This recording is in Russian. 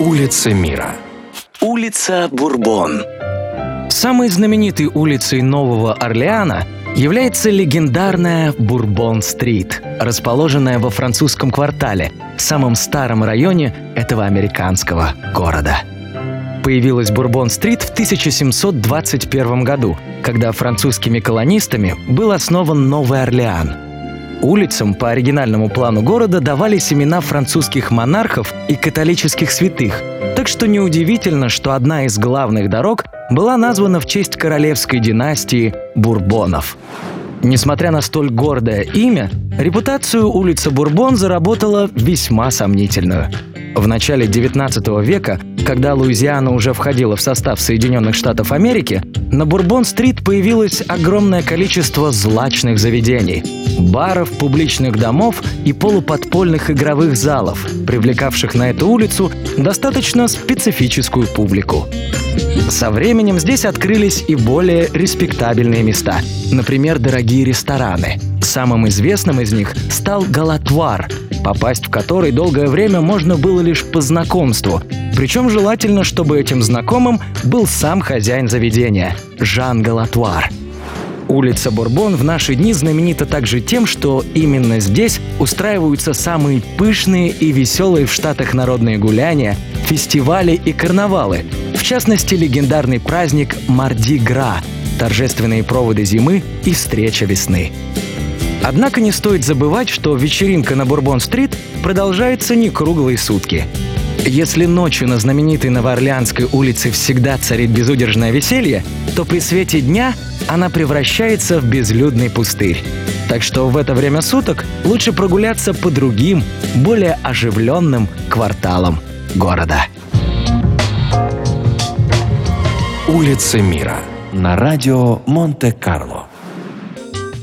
Улица мира. Улица Бурбон. Самой знаменитой улицей Нового Орлеана является легендарная Бурбон-стрит, расположенная во французском квартале, самом старом районе этого американского города. Появилась Бурбон-стрит в 1721 году, когда французскими колонистами был основан Новый Орлеан – Улицам по оригинальному плану города давались имена французских монархов и католических святых, так что неудивительно, что одна из главных дорог была названа в честь королевской династии Бурбонов. Несмотря на столь гордое имя, репутацию улица Бурбон заработала весьма сомнительную. В начале XIX века, когда Луизиана уже входила в состав Соединенных Штатов Америки, на Бурбон-стрит появилось огромное количество злачных заведений – баров, публичных домов и полуподпольных игровых залов, привлекавших на эту улицу достаточно специфическую публику. Со временем здесь открылись и более респектабельные места, например, дорогие рестораны. Самым известным из них стал Галатвар, попасть в который долгое время можно было лишь по знакомству. Причем желательно, чтобы этим знакомым был сам хозяин заведения – Жан Галатвар. Улица Бурбон в наши дни знаменита также тем, что именно здесь устраиваются самые пышные и веселые в Штатах народные гуляния, фестивали и карнавалы. В частности, легендарный праздник Марди-Гра – торжественные проводы зимы и встреча весны. Однако не стоит забывать, что вечеринка на Бурбон-стрит продолжается не круглые сутки. Если ночью на знаменитой Новоорлеанской улице всегда царит безудержное веселье, то при свете дня она превращается в безлюдный пустырь. Так что в это время суток лучше прогуляться по другим, более оживленным кварталам города. Улица мира на радио Монте-Карло.